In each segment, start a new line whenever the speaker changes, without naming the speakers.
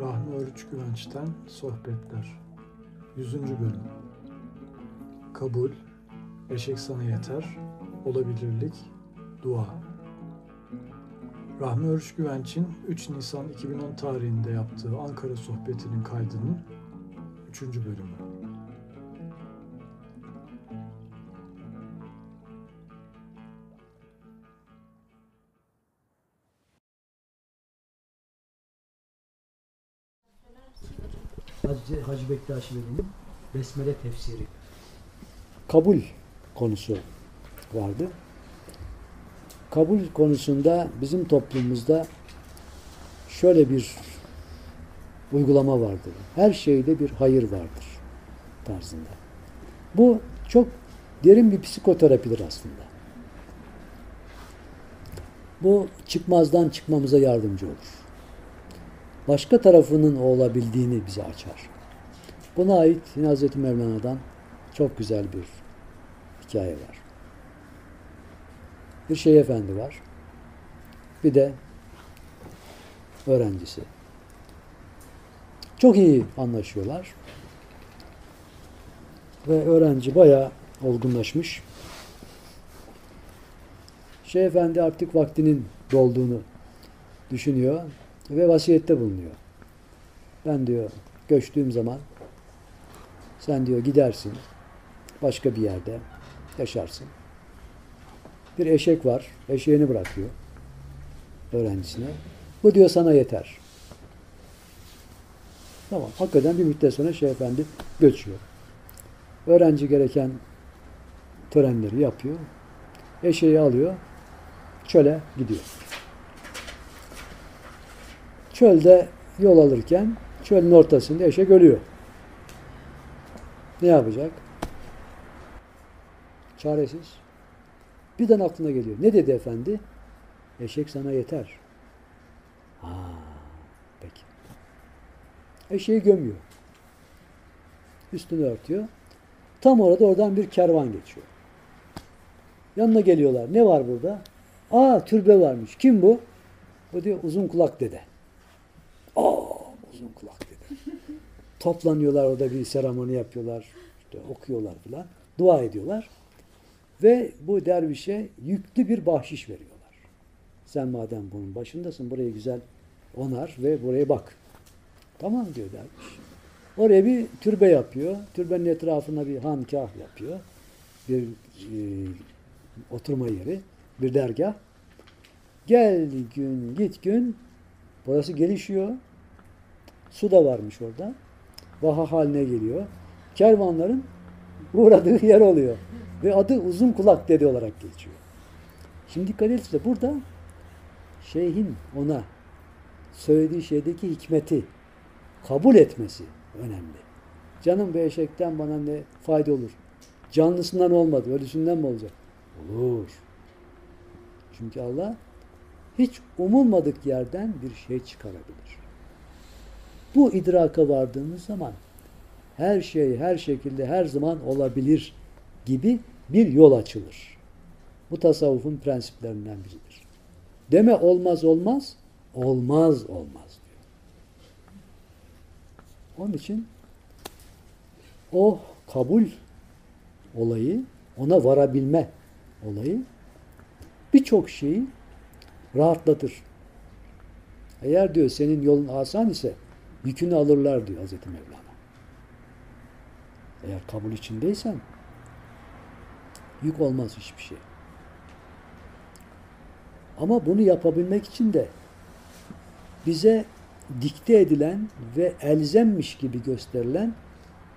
Rahmi Örüç Güvenç'ten Sohbetler 100. Bölüm Kabul, Eşek sana yeter, Olabilirlik, Dua Rahmi Örüç Güvenç'in 3 Nisan 2010 tarihinde yaptığı Ankara sohbetinin kaydının 3. bölümü.
Hacı, Hacı Bektaş Veli'nin Besmele tefsiri. Kabul konusu vardı. Kabul konusunda bizim toplumumuzda şöyle bir uygulama vardır. Her şeyde bir hayır vardır tarzında. Bu çok derin bir psikoterapidir aslında. Bu çıkmazdan çıkmamıza yardımcı olur başka tarafının olabildiğini bize açar. Buna ait yine Hazreti Mevlana'dan çok güzel bir hikaye var. Bir şeyh efendi var. Bir de öğrencisi. Çok iyi anlaşıyorlar. Ve öğrenci bayağı olgunlaşmış. Şeyh efendi artık vaktinin dolduğunu düşünüyor ve vasiyette bulunuyor. Ben diyor göçtüğüm zaman sen diyor gidersin başka bir yerde yaşarsın. Bir eşek var. Eşeğini bırakıyor öğrencisine. Bu diyor sana yeter. Tamam. Hakikaten bir müddet sonra Şeyh Efendi göçüyor. Öğrenci gereken törenleri yapıyor. Eşeği alıyor. Çöle gidiyor. Çölde yol alırken çölün ortasında eşek ölüyor. Ne yapacak? Çaresiz. Birden aklına geliyor. Ne dedi efendi? Eşek sana yeter. Ha, peki. Eşeği gömüyor. Üstünü örtüyor. Tam orada oradan bir kervan geçiyor. Yanına geliyorlar. Ne var burada? Aa türbe varmış. Kim bu? O diyor uzun kulak dede. Uzun kulak dedi. Toplanıyorlar orada bir seremoni yapıyorlar. İşte okuyorlar filan. Dua ediyorlar. Ve bu dervişe yüklü bir bahşiş veriyorlar. Sen madem bunun başındasın burayı güzel onar ve buraya bak. Tamam diyor derviş. Oraya bir türbe yapıyor. Türbenin etrafına bir hankah yapıyor. Bir e, oturma yeri. Bir dergah. Gel gün git gün burası gelişiyor. Su da varmış orada. Vaha haline geliyor. Kervanların uğradığı yer oluyor. Ve adı uzun kulak dedi olarak geçiyor. Şimdi dikkat edin burada şeyhin ona söylediği şeydeki hikmeti kabul etmesi önemli. Canım bu eşekten bana ne fayda olur? Canlısından olmadı, ölüsünden mi olacak? Olur. Çünkü Allah hiç umulmadık yerden bir şey çıkarabilir. Bu idraka vardığımız zaman her şey her şekilde her zaman olabilir gibi bir yol açılır. Bu tasavvufun prensiplerinden biridir. Deme olmaz olmaz, olmaz olmaz diyor. Onun için o kabul olayı, ona varabilme olayı birçok şeyi rahatlatır. Eğer diyor senin yolun asan ise yükünü alırlar diyor Hazreti Mevlana. Eğer kabul içindeysen yük olmaz hiçbir şey. Ama bunu yapabilmek için de bize dikte edilen ve elzemmiş gibi gösterilen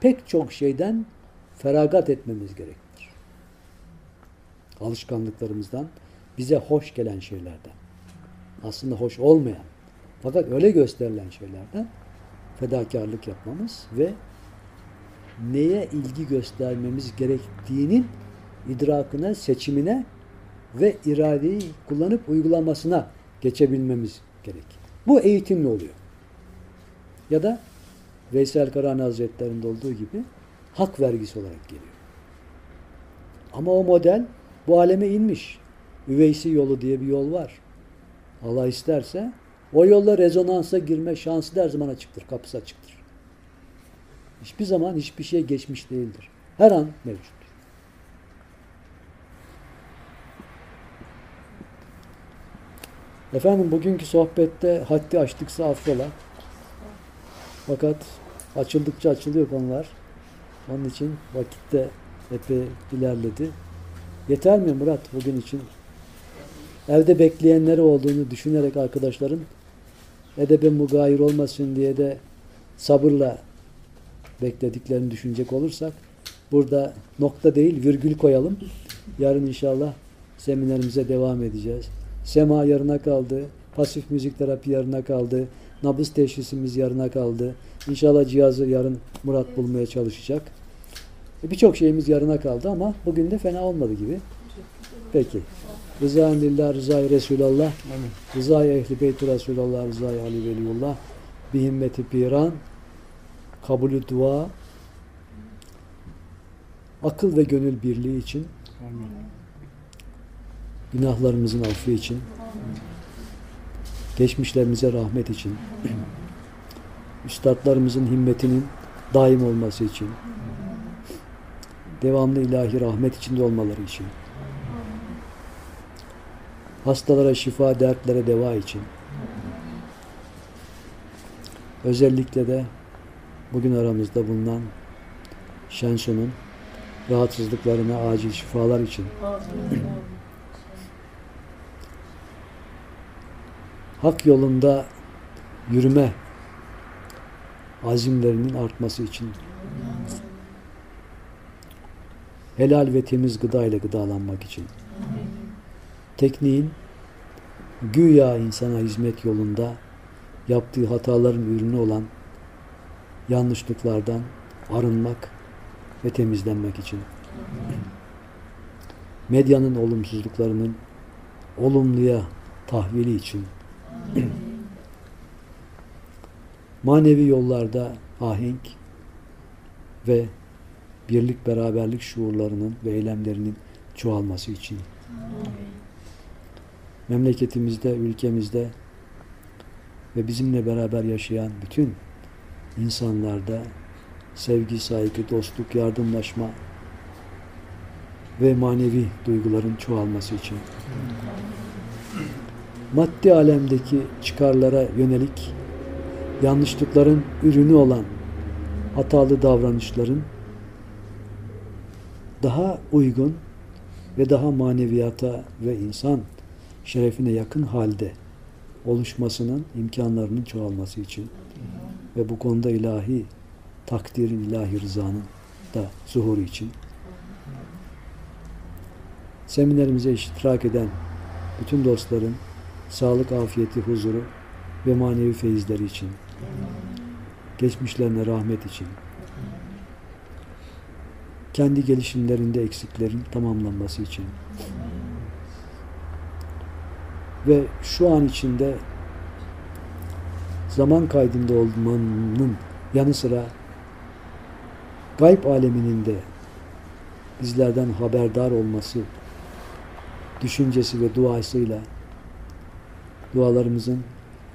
pek çok şeyden feragat etmemiz gerekir. Alışkanlıklarımızdan, bize hoş gelen şeylerden, aslında hoş olmayan, fakat öyle gösterilen şeylerden fedakarlık yapmamız ve neye ilgi göstermemiz gerektiğinin idrakına, seçimine ve iradeyi kullanıp uygulamasına geçebilmemiz gerek. Bu eğitimle oluyor. Ya da Veysel Karani Hazretleri'nde olduğu gibi hak vergisi olarak geliyor. Ama o model bu aleme inmiş. Üveysi yolu diye bir yol var. Allah isterse O yolla rezonansa girme şansı da her zaman açıktır. Kapısı açıktır. Hiçbir zaman hiçbir şey geçmiş değildir. Her an mevcuttur. Efendim bugünkü sohbette haddi açtıksa affola. Fakat açıldıkça açılıyor konular. Onun için vakitte epey ilerledi. Yeter mi Murat bugün için? Evde bekleyenleri olduğunu düşünerek arkadaşların edebe mugayir olmasın diye de sabırla beklediklerini düşünecek olursak burada nokta değil virgül koyalım. Yarın inşallah seminerimize devam edeceğiz. Sema yarına kaldı. Pasif müzik terapi yarına kaldı. Nabız teşhisimiz yarına kaldı. İnşallah cihazı yarın Murat bulmaya çalışacak. E, Birçok şeyimiz yarına kaldı ama bugün de fena olmadı gibi. Peki. Rıza lillah, rızayı Resulallah,
Amin.
rızayı ehli beyti Resulallah, rızayı Ali Veliullah, bi himmeti piran, kabulü dua, akıl ve gönül birliği için,
Amin.
günahlarımızın affı için, geçmişlerimize rahmet için, üstadlarımızın himmetinin daim olması için, devamlı ilahi rahmet içinde olmaları için, hastalara şifa, dertlere deva için, özellikle de bugün aramızda bulunan Şensu'nun rahatsızlıklarına acil şifalar için, hak yolunda yürüme azimlerinin artması için. Helal ve temiz gıda ile gıdalanmak için tekniğin güya insana hizmet yolunda yaptığı hataların ürünü olan yanlışlıklardan arınmak ve temizlenmek için. Medyanın olumsuzluklarının olumluya tahvili için. Manevi yollarda ahenk ve birlik beraberlik şuurlarının ve eylemlerinin çoğalması için memleketimizde, ülkemizde ve bizimle beraber yaşayan bütün insanlarda sevgi, saygı, dostluk, yardımlaşma ve manevi duyguların çoğalması için. Maddi alemdeki çıkarlara yönelik yanlışlıkların ürünü olan hatalı davranışların daha uygun ve daha maneviyata ve insan şerefine yakın halde oluşmasının imkanlarının çoğalması için. Ve bu konuda ilahi takdirin, ilahi rızanın da zuhuru için. Seminerimize iştirak eden bütün dostların sağlık, afiyeti, huzuru ve manevi feyizleri için geçmişlerine rahmet için kendi gelişimlerinde eksiklerin tamamlanması için ve şu an içinde zaman kaydında olmanın yanı sıra gayb aleminin de bizlerden haberdar olması düşüncesi ve duasıyla dualarımızın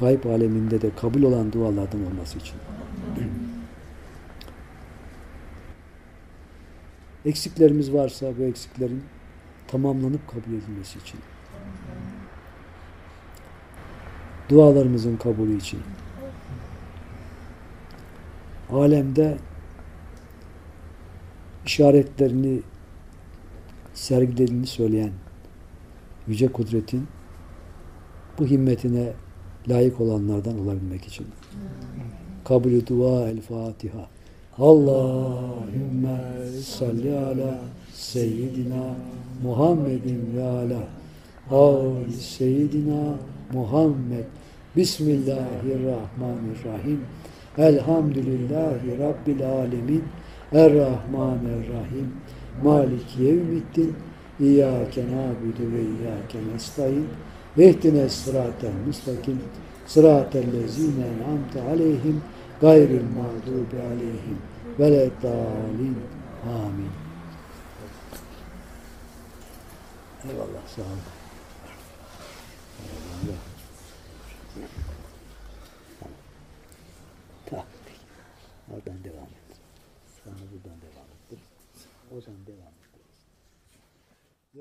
gayb aleminde de kabul olan dualardan olması için. Eksiklerimiz varsa bu eksiklerin tamamlanıp kabul edilmesi için. Dualarımızın kabulü için. Alemde işaretlerini sergilediğini söyleyen Yüce Kudret'in bu himmetine layık olanlardan olabilmek için. Kabulü dua el Fatiha. Allahümme salli ala seyyidina Muhammedin ve ala ali seyyidina Muhammed. Bismillahirrahmanirrahim. Elhamdülillahi Rabbil alemin. Errahmanirrahim. Maliki yevmiddin. İyyâke nâbudu ve iyyâke nestaîn. Vehdine sıratel müstakim. Sıratel lezîne en'amte aleyhim. Gayril mağdubi aleyhim. Veleddâlin. Amin. Eyvallah sağ olun.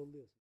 Buradan devam